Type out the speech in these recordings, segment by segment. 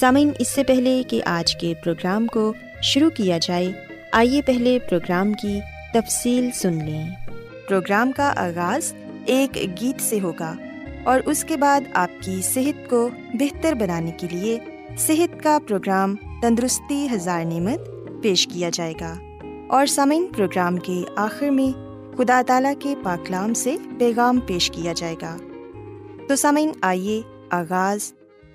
سامعین، اس سے پہلے کہ آج کے پروگرام کو شروع کیا جائے، آئیے پہلے پروگرام کی تفصیل سن لیں۔ پروگرام کا آغاز ایک گیت سے ہوگا اور اس کے بعد آپ کی صحت کو بہتر بنانے کے لیے صحت کا پروگرام تندرستی ہزار نعمت پیش کیا جائے گا۔ اور سامعین، پروگرام کے آخر میں خدا تعالیٰ کے پاکلام سے پیغام پیش کیا جائے گا۔ تو سامعین، آئیے آغاز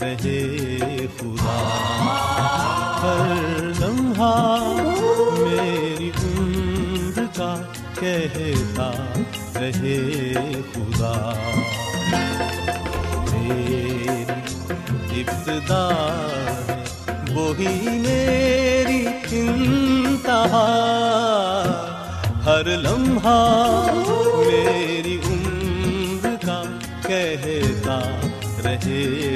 رہے خدا، ہر لمحہ میری عمر کا کہتا رہے خدا۔ میری ابتدا ہے، وہی میری انتہا۔ ہر لمحہ میری عمر کا کہتا رہے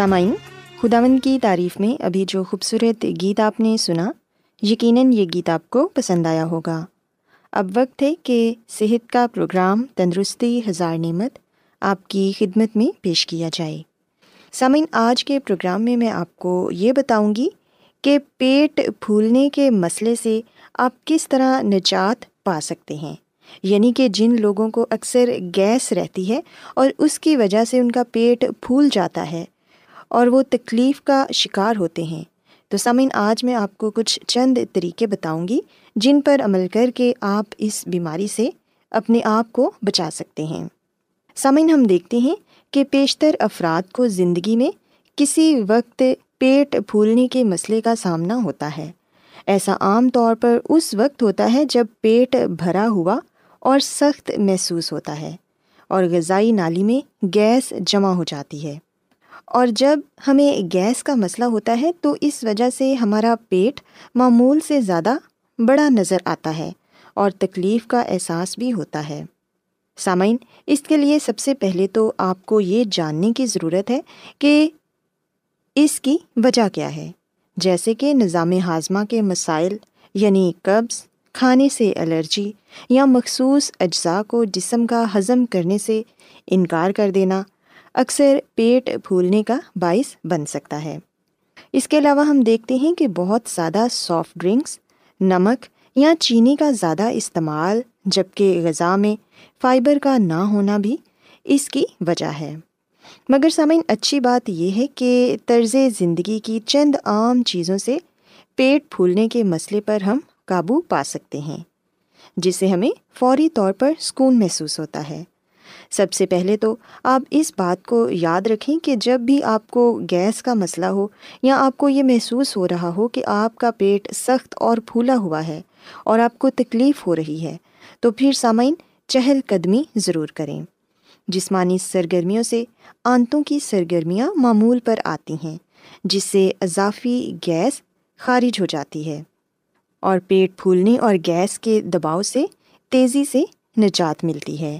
سامعین خداون کی تعریف میں ابھی جو خوبصورت گیت آپ نے سنا، یقیناً یہ گیت آپ کو پسند آیا ہوگا۔ اب وقت ہے کہ صحت کا پروگرام تندرستی ہزار نعمت آپ کی خدمت میں پیش کیا جائے۔ سامعین، آج کے پروگرام میں میں آپ کو یہ بتاؤں گی کہ پیٹ پھولنے کے مسئلے سے آپ کس طرح نجات پا سکتے ہیں۔ یعنی کہ جن لوگوں کو اکثر گیس رہتی ہے اور اس کی وجہ سے ان کا پیٹ پھول جاتا ہے اور وہ تکلیف کا شکار ہوتے ہیں۔ تو سامعین، آج میں آپ کو کچھ چند طریقے بتاؤں گی جن پر عمل کر کے آپ اس بیماری سے اپنے آپ کو بچا سکتے ہیں۔ سامعین، ہم دیکھتے ہیں کہ پیشتر افراد کو زندگی میں کسی وقت پیٹ پھولنے کے مسئلے کا سامنا ہوتا ہے۔ ایسا عام طور پر اس وقت ہوتا ہے جب پیٹ بھرا ہوا اور سخت محسوس ہوتا ہے اور غذائی نالی میں گیس جمع ہو جاتی ہے۔ اور جب ہمیں گیس کا مسئلہ ہوتا ہے تو اس وجہ سے ہمارا پیٹ معمول سے زیادہ بڑا نظر آتا ہے اور تکلیف کا احساس بھی ہوتا ہے۔ سامعین، اس کے لیے سب سے پہلے تو آپ کو یہ جاننے کی ضرورت ہے کہ اس کی وجہ کیا ہے۔ جیسے کہ نظام ہاضمہ کے مسائل یعنی قبض، کھانے سے الرجی یا مخصوص اجزاء کو جسم کا ہضم کرنے سے انکار کر دینا اکثر پیٹ پھولنے کا باعث بن سکتا ہے۔ اس کے علاوہ ہم دیکھتے ہیں کہ بہت زیادہ سافٹ ڈرنکس نمک یا چینی کا زیادہ استعمال جبکہ غذا میں فائبر کا نہ ہونا بھی اس کی وجہ ہے۔ مگر سامعین، اچھی بات یہ ہے کہ طرز زندگی کی چند عام چیزوں سے پیٹ پھولنے کے مسئلے پر ہم قابو پا سکتے ہیں، جس سے ہمیں فوری طور پر سکون محسوس ہوتا ہے۔ سب سے پہلے تو آپ اس بات کو یاد رکھیں کہ جب بھی آپ کو گیس کا مسئلہ ہو یا آپ کو یہ محسوس ہو رہا ہو کہ آپ کا پیٹ سخت اور پھولا ہوا ہے اور آپ کو تکلیف ہو رہی ہے، تو پھر سامعین چہل قدمی ضرور کریں۔ جسمانی سرگرمیوں سے آنتوں کی سرگرمیاں معمول پر آتی ہیں، جس سے اضافی گیس خارج ہو جاتی ہے۔ اور پیٹ پھولنے اور گیس کے دباؤ سے تیزی سے نجات ملتی ہے۔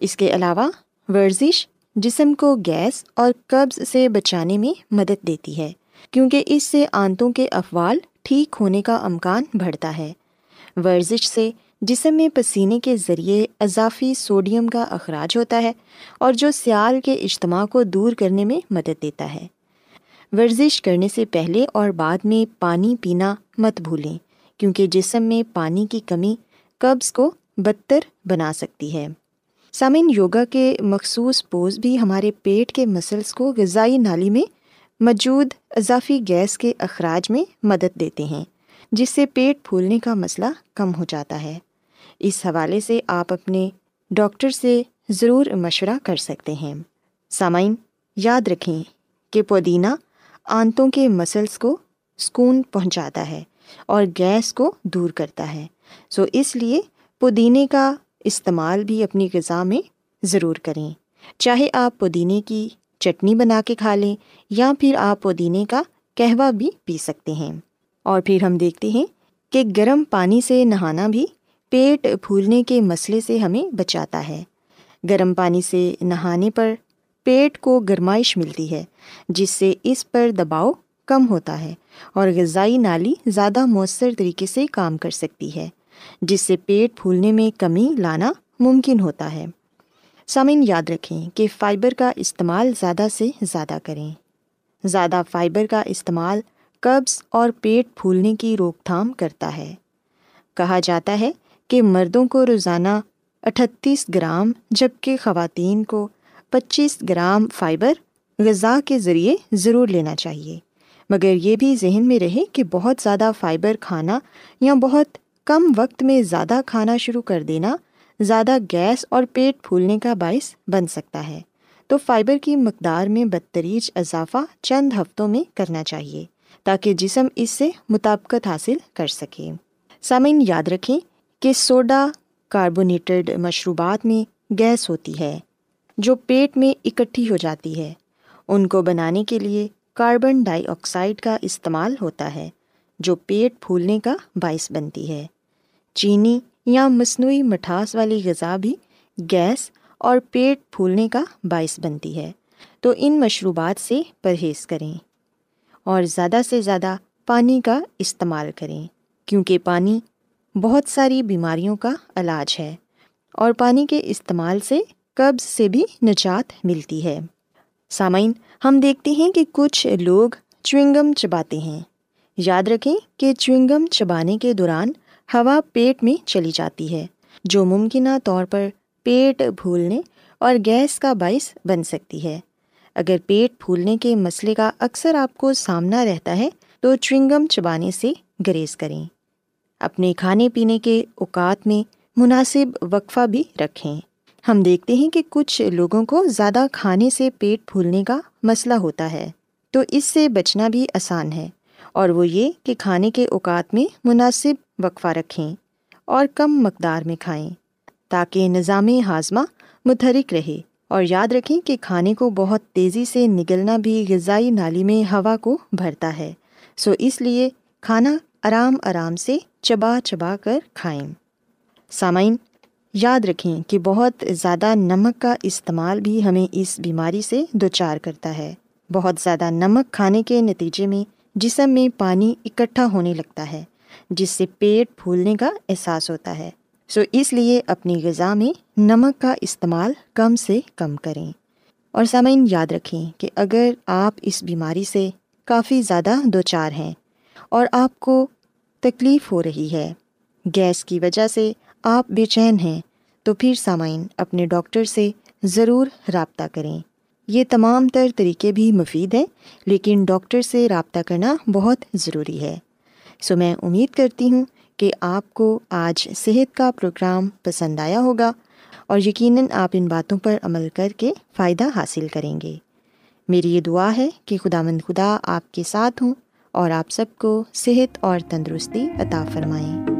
اس کے علاوہ ورزش جسم کو گیس اور قبض سے بچانے میں مدد دیتی ہے، کیونکہ اس سے آنتوں کے افعال ٹھیک ہونے کا امکان بڑھتا ہے۔ ورزش سے جسم میں پسینے کے ذریعے اضافی سوڈیم کا اخراج ہوتا ہے اور جو سیال کے اجتماع کو دور کرنے میں مدد دیتا ہے۔ ورزش کرنے سے پہلے اور بعد میں پانی پینا مت بھولیں، کیونکہ جسم میں پانی کی کمی قبض کو بدتر بنا سکتی ہے۔ سامعین، یوگا کے مخصوص پوز بھی ہمارے پیٹ کے مسلس کو غذائی نالی میں موجود اضافی گیس کے اخراج میں مدد دیتے ہیں، جس سے پیٹ پھولنے کا مسئلہ کم ہو جاتا ہے۔ اس حوالے سے آپ اپنے ڈاکٹر سے ضرور مشورہ کر سکتے ہیں۔ سامعین، یاد رکھیں کہ پودینہ آنتوں کے مسلس کو سکون پہنچاتا ہے اور گیس کو دور کرتا ہے۔ سو اس لیے پودینے کا استعمال بھی اپنی غذا میں ضرور کریں۔ چاہے آپ پودینے کی چٹنی بنا کے کھا لیں یا پھر آپ پودینے کا قہوہ بھی پی سکتے ہیں۔ اور پھر ہم دیکھتے ہیں کہ گرم پانی سے نہانا بھی پیٹ پھولنے کے مسئلے سے ہمیں بچاتا ہے۔ گرم پانی سے نہانے پر پیٹ کو گرمائش ملتی ہے، جس سے اس پر دباؤ کم ہوتا ہے اور غذائی نالی زیادہ مؤثر طریقے سے کام کر سکتی ہے۔ جس سے پیٹ پھولنے میں کمی لانا ممکن ہوتا ہے۔ سامعین، یاد رکھیں کہ فائبر کا استعمال زیادہ سے زیادہ کریں۔ زیادہ فائبر کا استعمال قبض اور پیٹ پھولنے کی روک تھام کرتا ہے۔ کہا جاتا ہے کہ مردوں کو روزانہ اٹھتیس گرام جبکہ خواتین کو پچیس گرام فائبر غذا کے ذریعے ضرور لینا چاہیے۔ مگر یہ بھی ذہن میں رہے کہ بہت زیادہ فائبر کھانا یا بہت کم وقت میں زیادہ کھانا شروع کر دینا زیادہ گیس اور پیٹ پھولنے کا باعث بن سکتا ہے۔ تو فائبر کی مقدار میں بدتریج اضافہ چند ہفتوں میں کرنا چاہیے تاکہ جسم اس سے مطابقت حاصل کر سکے۔ سامعین، یاد رکھیں کہ سوڈا کاربونیٹڈ مشروبات میں گیس ہوتی ہے جو پیٹ میں اکٹھی ہو جاتی ہے۔ ان کو بنانے کے لیے کاربن ڈائی آکسائڈ کا استعمال ہوتا ہے جو پیٹ پھولنے کا باعث بنتی ہے۔ چینی یا مصنوعی مٹھاس والی غذا بھی گیس اور پیٹ پھولنے کا باعث بنتی ہے۔ تو ان مشروبات سے پرہیز کریں اور زیادہ سے زیادہ پانی کا استعمال کریں، کیونکہ پانی بہت ساری بیماریوں کا علاج ہے اور پانی کے استعمال سے قبض سے بھی نجات ملتی ہے۔ سامعین، ہم دیکھتے ہیں کہ کچھ لوگ چوئنگم چباتے ہیں۔ یاد رکھیں کہ چوئنگم چبانے کے دوران ہوا پیٹ میں چلی جاتی ہے، جو ممکنہ طور پر پیٹ پھولنے اور گیس کا باعث بن سکتی ہے۔ اگر پیٹ پھولنے کے مسئلے کا اکثر آپ کو سامنا رہتا ہے، تو چرنگم چبانے سے گریز کریں۔ اپنے کھانے پینے کے اوقات میں مناسب وقفہ بھی رکھیں۔ ہم دیکھتے ہیں کہ کچھ لوگوں کو زیادہ کھانے سے پیٹ پھولنے کا مسئلہ ہوتا ہے، تو اس سے بچنا بھی آسان ہے۔ اور وہ یہ کہ کھانے کے اوقات میں مناسب وقفہ رکھیں اور کم مقدار میں کھائیں تاکہ نظام ہاضمہ متحرک رہے اور یاد رکھیں کہ کھانے کو بہت تیزی سے نگلنا بھی غذائی نالی میں ہوا کو بھرتا ہے۔ سو اس لیے کھانا آرام آرام سے چبا چبا کر کھائیں۔ سامعین، یاد رکھیں کہ بہت زیادہ نمک کا استعمال بھی ہمیں اس بیماری سے دوچار کرتا ہے۔ بہت زیادہ نمک کھانے کے نتیجے میں جسم میں پانی اکٹھا ہونے لگتا ہے، جس سے پیٹ پھولنے کا احساس ہوتا ہے۔ سو اس لیے اپنی غذا میں نمک کا استعمال کم سے کم کریں۔ اور سامعین، یاد رکھیں کہ اگر آپ اس بیماری سے کافی زیادہ دو چار ہیں اور آپ کو تکلیف ہو رہی ہے، گیس کی وجہ سے آپ بے چین ہیں، تو پھر سامعین، اپنے ڈاکٹر سے ضرور رابطہ کریں۔ یہ تمام تر طریقے بھی مفید ہیں، لیکن ڈاکٹر سے رابطہ کرنا بہت ضروری ہے۔ سو میں امید کرتی ہوں کہ آپ کو آج صحت کا پروگرام پسند آیا ہوگا اور یقیناً آپ ان باتوں پر عمل کر کے فائدہ حاصل کریں گے۔ میری یہ دعا ہے کہ خدا مند خدا آپ کے ساتھ ہوں اور آپ سب کو صحت اور تندرستی عطا فرمائیں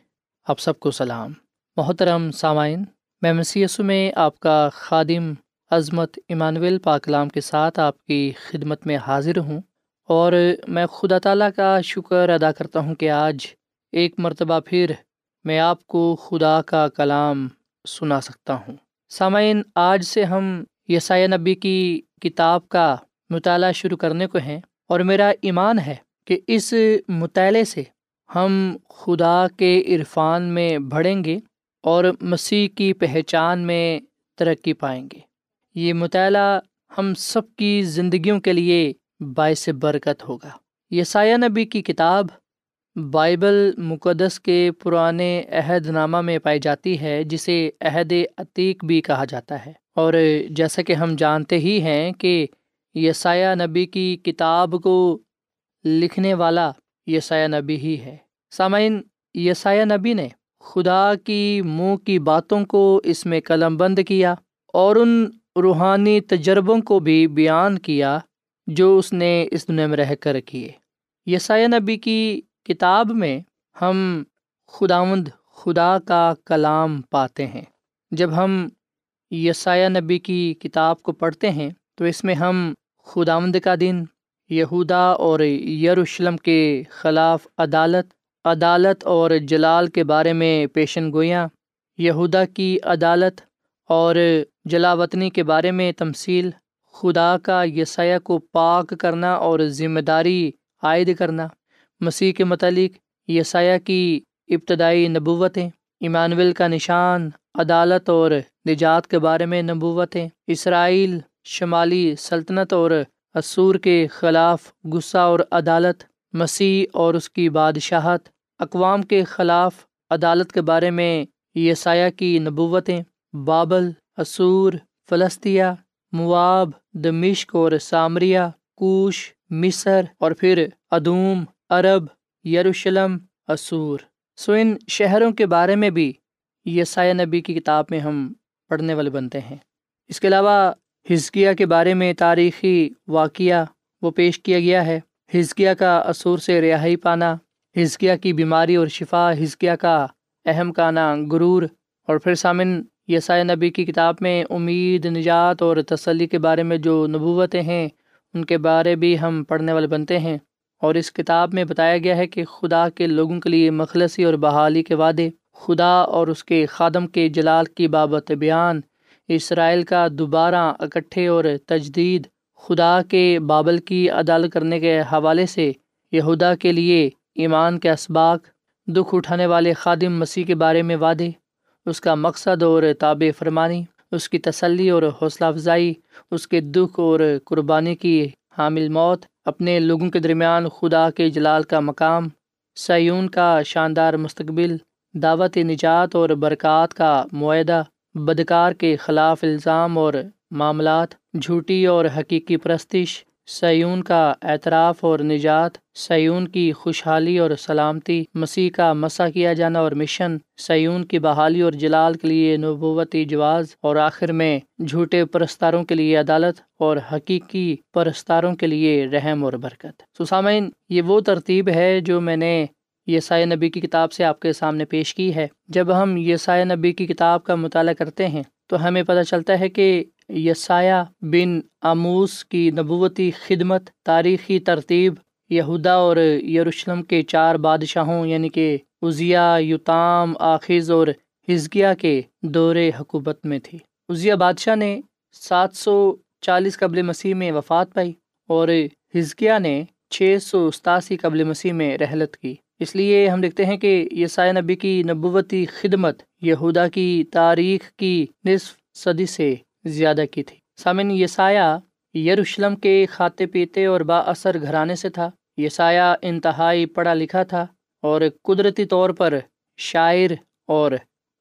آپ سب کو سلام۔ محترم سامعین، میں مسیسو میں آپ کا خادم عظمت ایمانویل پاکلام کے ساتھ آپ کی خدمت میں حاضر ہوں اور میں خدا تعالیٰ کا شکر ادا کرتا ہوں کہ آج ایک مرتبہ پھر میں آپ کو خدا کا کلام سنا سکتا ہوں۔ سامعین، آج سے ہم یسایہ نبی کی کتاب کا مطالعہ شروع کرنے کو ہیں اور میرا ایمان ہے کہ اس مطالعے سے ہم خدا کے عرفان میں بڑھیں گے اور مسیح کی پہچان میں ترقی پائیں گے۔ یہ مطالعہ ہم سب کی زندگیوں کے لیے باعث برکت ہوگا۔ یہ سایہ نبی کی کتاب بائبل مقدس کے پرانے عہد نامہ میں پائی جاتی ہے، جسے عہد عتیق بھی کہا جاتا ہے۔ اور جیسا کہ ہم جانتے ہی ہیں کہ یہ سایہ نبی کی کتاب کو لکھنے والا یسایہ نبی ہی ہے۔ سامعین، یسایہ نبی نے خدا کی منہ کی باتوں کو اس میں قلم بند کیا اور ان روحانی تجربوں کو بھی بیان کیا جو اس نے اس دنیا میں رہ کر کیے۔ یسایہ نبی کی کتاب میں ہم خداوند خدا کا کلام پاتے ہیں۔ جب ہم یسایہ نبی کی کتاب کو پڑھتے ہیں تو اس میں ہم خداوند کا دن یہودا اور یروشلم کے خلاف عدالت عدالت اور جلال کے بارے میں پیشن گویاں یہودا کی عدالت اور جلاوطنی کے بارے میں تمثیل، خدا کا یسایہ کو پاک کرنا اور ذمہ داری عائد کرنا، مسیح کے متعلق یسایہ کی ابتدائی نبوتیں ایمانول کا نشان، عدالت اور نجات کے بارے میں نبوتیں، اسرائیل شمالی سلطنت اور اسور کے خلاف غصہ اور عدالت، مسیح اور اس کی بادشاہت، اقوام کے خلاف عدالت کے بارے میں یسایہ کی نبوتیں، بابل اسور فلسطیہ مواب، دمشق اور سامریہ کوش، مصر اور پھر ادوم، عرب، یروشلم اسور سو ان شہروں کے بارے میں بھی یسایہ نبی کی کتاب میں ہم پڑھنے والے بنتے ہیں۔ اس کے علاوہ ہزکیہ کے بارے میں تاریخی واقعہ وہ پیش کیا گیا ہے۔ ہزکیہ کا اصور سے رہائی پانا، ہزکیہ کی بیماری اور شفا، ہزکیہ کا اہم کانا غرور اور پھر سامن یسائے نبی کی کتاب میں امید، نجات اور تسلی کے بارے میں جو نبوتیں ہیں، ان کے بارے بھی ہم پڑھنے والے بنتے ہیں۔ اور اس کتاب میں بتایا گیا ہے کہ خدا کے لوگوں کے لیے مخلصی اور بحالی کے وعدے، خدا اور اس کے خادم کے جلال کی بابت بیان اسرائیل کا دوبارہ اکٹھے اور تجدید خدا کے بابل کی عدالت کرنے کے حوالے سے یہودا کے لیے ایمان کے اسباق، دکھ اٹھانے والے خادم مسیح کے بارے میں وعدے، اس کا مقصد اور تاب فرمانی، اس کی تسلی اور حوصلہ افزائی، اس کے دکھ اور قربانی کی حامل موت، اپنے لوگوں کے درمیان خدا کے جلال کا مقام، سیون کا شاندار مستقبل، دعوت نجات اور برکات کا معاہدہ۔ بدکار کے خلاف الزام اور معاملات، جھوٹی اور حقیقی پرستش، سیون کا اعتراف اور نجات، سیون کی خوشحالی اور سلامتی، مسیح کا مسا کیا جانا اور مشن، سیون کی بحالی اور جلال کے لیے نبوتی جواز، اور آخر میں جھوٹے پرستاروں کے لیے عدالت اور حقیقی پرستاروں کے لیے رحم اور برکت۔ سسامین یہ وہ ترتیب ہے جو میں نے یسائے نبی کی کتاب سے آپ کے سامنے پیش کی ہے۔ جب ہم یسائے نبی کی کتاب کا مطالعہ کرتے ہیں، تو ہمیں پتہ چلتا ہے کہ یسایہ بن آموس کی نبوتی خدمت، تاریخی ترتیب، یہودا اور یروشلم کے چار بادشاہوں یعنی کہ عزیہ، یوتام، آخذ اور ہزکیہ کے دور حکومت میں تھی عزیہ بادشاہ نے سات سو چالیس قبل مسیح میں وفات پائی اور ہزکیہ نے چھ سو ستاسی قبل مسیح میں رحلت کی۔ اس لیے ہم دیکھتے ہیں کہ یسائے نبی کی نبوتی خدمت یہودا کی تاریخ کی نصف صدی سے زیادہ کی تھی۔ سامن یسایہ یروشلم کے کھاتے پیتے اور با اثر گھرانے سے تھا۔ یسایہ انتہائی پڑھا لکھا تھا اور قدرتی طور پر شاعر اور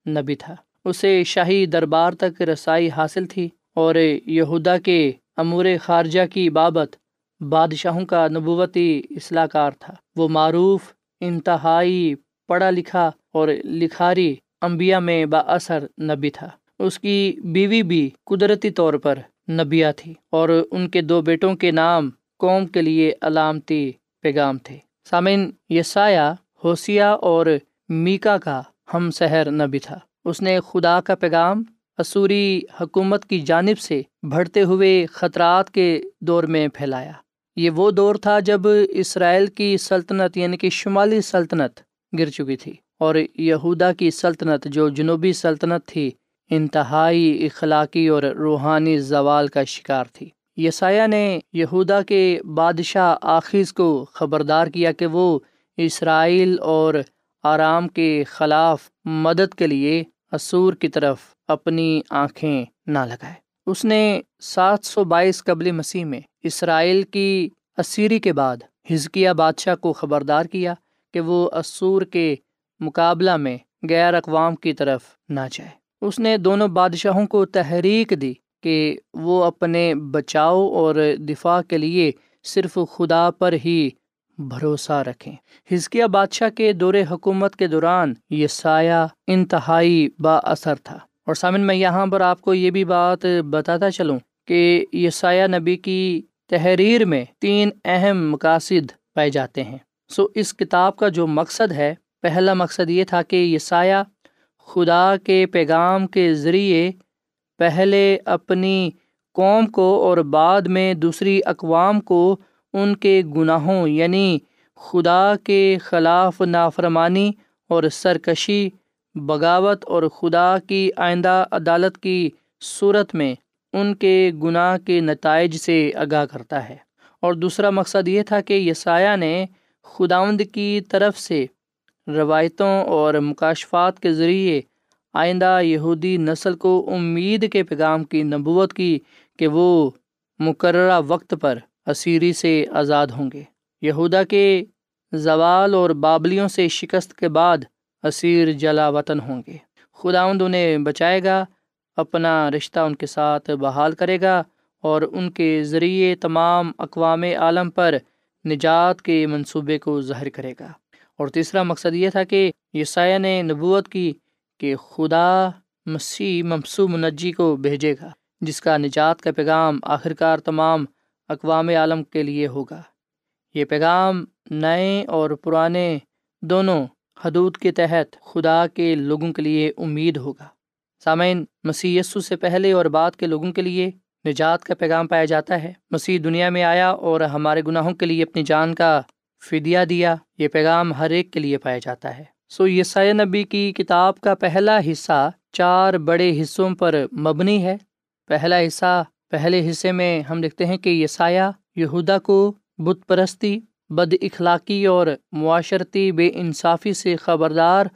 نبی تھا۔ اسے شاہی دربار تک رسائی حاصل تھی اور یہودا کے امور خارجہ کی بابت بادشاہوں کا نبوتی اصلاح کار تھا۔ وہ معروف انتہائی پڑھا لکھا اور لکھاری انبیاء میں با اثر نبی تھا۔ اس کی بیوی بھی قدرتی طور پر نبیا تھی اور ان کے دو بیٹوں کے نام قوم کے لیے علامتی پیغام تھے۔ سامعین، یسایہ ہوسیا اور میکا کا ہم سحر نبی تھا۔ اس نے خدا کا پیغام اسوری حکومت کی جانب سے بڑھتے ہوئے خطرات کے دور میں پھیلایا۔ یہ وہ دور تھا جب اسرائیل کی سلطنت یعنی کہ شمالی سلطنت گر چکی تھی اور یہودا کی سلطنت جو جنوبی سلطنت تھی، انتہائی اخلاقی اور روحانی زوال کا شکار تھی۔ یسایہ نے یہودا کے بادشاہ آخذ کو خبردار کیا کہ وہ اسرائیل اور آرام کے خلاف مدد کے لیے اسور کی طرف اپنی آنکھیں نہ لگائے۔ اس نے سات سو بائیس قبل مسیح میں اسرائیل کی اسیری کے بعد ہزکیہ بادشاہ کو خبردار کیا کہ وہ اسور کے مقابلہ میں غیر اقوام کی طرف نہ جائے۔ اس نے دونوں بادشاہوں کو تحریک دی کہ وہ اپنے بچاؤ اور دفاع کے لیے صرف خدا پر ہی بھروسہ رکھیں۔ ہزکیہ بادشاہ کے دور حکومت کے دوران یہ سایہ انتہائی با اثر تھا۔ اور سامن، میں یہاں پر آپ کو یہ بھی بات بتاتا چلوں کہ یہ سایہ نبی کی تحریر میں تین اہم مقاصد پائے جاتے ہیں۔ سو اس کتاب کا جو مقصد ہے، پہلا مقصد یہ تھا کہ یہ سایہ خدا کے پیغام کے ذریعے پہلے اپنی قوم کو اور بعد میں دوسری اقوام کو ان کے گناہوں یعنی خدا کے خلاف نافرمانی اور سرکشی، بغاوت اور خدا کی آئندہ عدالت کی صورت میں ان کے گناہ کے نتائج سے آگاہ کرتا ہے۔ اور دوسرا مقصد یہ تھا کہ یسایہ نے خداوند کی طرف سے روایتوں اور مکاشفات کے ذریعے آئندہ یہودی نسل کو امید کے پیغام کی نبوت کی کہ وہ مقررہ وقت پر اسیری سے آزاد ہوں گے۔ یہودا کے زوال اور بابلیوں سے شکست کے بعد اسیر جلا وطن ہوں گے۔ خداوند انہیں بچائے گا اپنا رشتہ ان کے ساتھ بحال کرے گا اور ان کے ذریعے تمام اقوام عالم پر نجات کے منصوبے کو ظاہر کرے گا۔ اور تیسرا مقصد یہ تھا کہ یسایہ نے نبوت کی کہ خدا مسیح ممسو منجی کو بھیجے گا، جس کا نجات کا پیغام آخرکار تمام اقوام عالم کے لیے ہوگا۔ یہ پیغام نئے اور پرانے دونوں حدود کے تحت خدا کے لوگوں کے لیے امید ہوگا۔ سامعین، مسیح یسو سے پہلے اور بعد کے لوگوں کے لیے نجات کا پیغام پایا جاتا ہے۔ مسیح دنیا میں آیا اور ہمارے گناہوں کے لیے اپنی جان کا فدیہ دیا۔ یہ پیغام ہر ایک کے لیے پایا جاتا ہے۔ سو یہ نبی کی کتاب کا پہلا حصہ چار بڑے حصوں پر مبنی ہے۔ پہلا حصہ، پہلے حصے میں ہم دیکھتے ہیں کہ یہ یہودا کو بت پرستی بد اخلاقی اور معاشرتی بے انصافی سے خبردار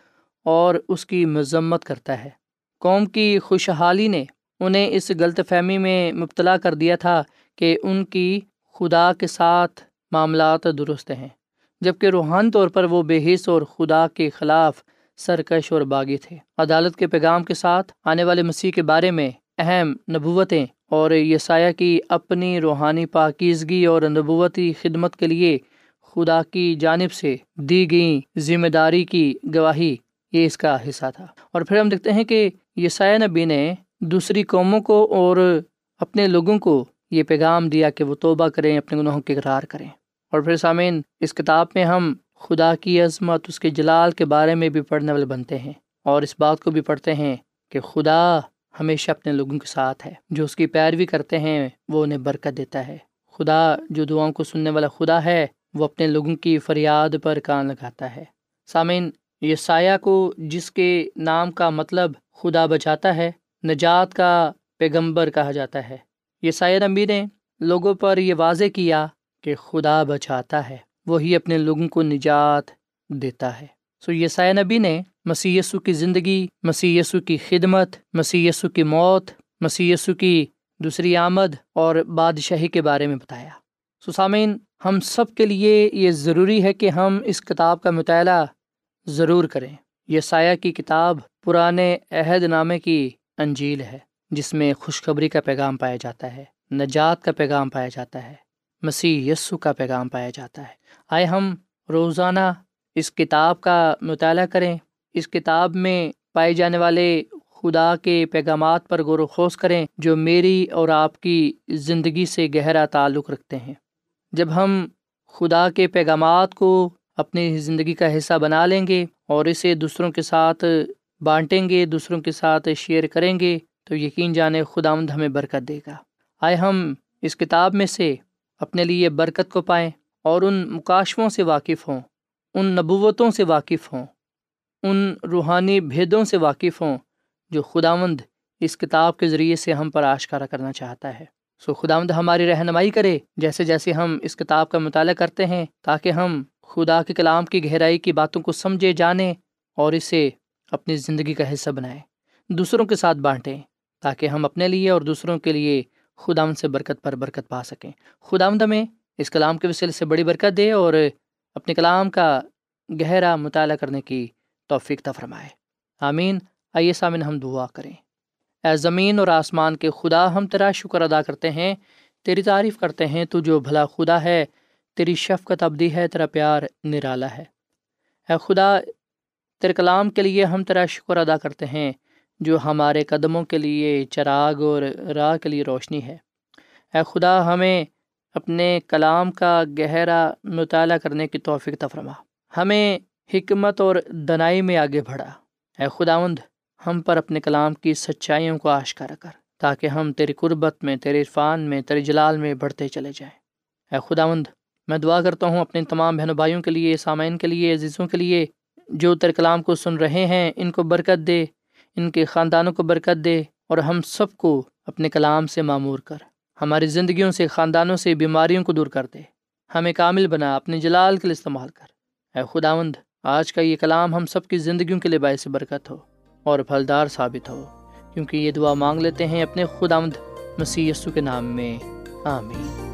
اور اس کی مذمت کرتا ہے۔ قوم کی خوشحالی نے انہیں اس غلط فہمی میں مبتلا کر دیا تھا کہ ان کی خدا کے ساتھ معاملات درست ہیں جبکہ روحانی طور پر وہ بے حص اور خدا کے خلاف سرکش اور باغی تھے۔ عدالت کے پیغام کے ساتھ آنے والے مسیح کے بارے میں اہم نبوتیں اور یسایہ کی اپنی روحانی پاکیزگی اور نبوتی خدمت کے لیے خدا کی جانب سے دی گئی ذمہ داری کی گواہی یہ اس کا حصہ تھا۔ اور پھر ہم دیکھتے ہیں کہ یسایہ نبی نے دوسری قوموں کو اور اپنے لوگوں کو یہ پیغام دیا کہ وہ توبہ کریں، اپنے گناہوں کے اقرار کریں۔ اور پھر سامعین، اس کتاب میں ہم خدا کی عظمت، اس کے جلال کے بارے میں بھی پڑھنے والے بنتے ہیں۔ اور اس بات کو بھی پڑھتے ہیں کہ خدا ہمیشہ اپنے لوگوں کے ساتھ ہے۔ جو اس کی پیروی کرتے ہیں، وہ انہیں برکت دیتا ہے۔ خدا جو دعاؤں کو سننے والا خدا ہے، وہ اپنے لوگوں کی فریاد پر کان لگاتا ہے۔ سامعین یہ سایہ کو جس کے نام کا مطلب خدا بچاتا ہے، نجات کا پیغمبر کہا جاتا ہے۔ یہ سایہ نبی نے لوگوں پر یہ واضح کیا کہ خدا بچاتا ہے، وہی اپنے لوگوں کو نجات دیتا ہے۔ سو یہ سایہ نبی نے مسی کی زندگی مسی کی خدمت مسی کی موت مسی کی دوسری آمد اور بادشاہی کے بارے میں بتایا۔ سسامین ہم سب کے لیے یہ ضروری ہے کہ ہم اس کتاب کا مطالعہ ضرور کریں۔ یہ سایہ کی کتاب پرانے عہد نامے کی انجیل ہے، جس میں خوشخبری کا پیغام پایا جاتا ہے، نجات کا پیغام پایا جاتا ہے، مسیح یسو کا پیغام پایا جاتا ہے۔ آئے ہم روزانہ اس کتاب کا مطالعہ کریں۔ اس کتاب میں پائے جانے والے خدا کے پیغامات پر غور و خوص کریں جو میری اور آپ کی زندگی سے گہرا تعلق رکھتے ہیں۔ جب ہم خدا کے پیغامات کو اپنی زندگی کا حصہ بنا لیں گے اور اسے دوسروں کے ساتھ بانٹیں گے، دوسروں کے ساتھ شیئر کریں گے، تو یقین جانے خدا آمد ہمیں برکت دے گا۔ آئے ہم اس کتاب میں سے اپنے لیے برکت کو پائیں اور ان مکاشفوں سے واقف ہوں، ان نبوتوں سے واقف ہوں، ان روحانی بھیدوں سے واقف ہوں جو خداوند اس کتاب کے ذریعے سے ہم پر آشکارا کرنا چاہتا ہے۔ سو خداوند ہماری رہنمائی کرے، جیسے جیسے ہم اس کتاب کا مطالعہ کرتے ہیں، تاکہ ہم خدا کے کلام کی گہرائی کی باتوں کو سمجھے جانیں اور اسے اپنی زندگی کا حصہ بنائیں دوسروں کے ساتھ بانٹیں تاکہ ہم اپنے لیے اور دوسروں کے لیے خداوند سے برکت پر برکت پا سکیں۔ خداوند ہمیں اس کلام کے وسیلے سے بڑی برکت دے اور اپنے کلام کا گہرا مطالعہ کرنے کی توفیق فرمائے۔ آمین۔ آئیے سامن ہم دعا کریں۔ اے زمین اور آسمان کے خدا، ہم تیرا شکر ادا کرتے ہیں، تیری تعریف کرتے ہیں، تو جو بھلا خدا ہے تیری شفقت ابدی ہے، تیرا پیار نرالا ہے۔ اے خدا، تیرے کلام کے لیے ہم تیرا شکر ادا کرتے ہیں، جو ہمارے قدموں کے لیے چراغ اور راہ کے لیے روشنی ہے۔ اے خدا، ہمیں اپنے کلام کا گہرا مطالعہ کرنے کی توفیق تفرما ہمیں حکمت اور دنائی میں آگے بڑھا۔ اے خداوند، ہم پر اپنے کلام کی سچائیوں کو آشکارا کر، تاکہ ہم تیری قربت میں، تیرے عرفان میں، تیرے جلال میں بڑھتے چلے جائیں۔ اے خداوند میں دعا کرتا ہوں اپنے تمام بہنوں بھائیوں کے لیے، سامعین کے لیے، عزیزوں کے لیے، جو تیرے کلام کو سن رہے ہیں، ان کو برکت دے، ان کے خاندانوں کو برکت دے، اور ہم سب کو اپنے کلام سے معمور کر۔ ہماری زندگیوں سے، خاندانوں سے، بیماریوں کو دور کر دے۔ ہمیں کامل بنا، اپنے جلال کے لیے استعمال کر۔ اے خداوند، آج کا یہ کلام ہم سب کی زندگیوں کے لیے باعث برکت ہو اور پھلدار ثابت ہو۔ کیونکہ یہ دعا مانگ لیتے ہیں اپنے خداوند مسیح یسو کے نام میں۔ آمین۔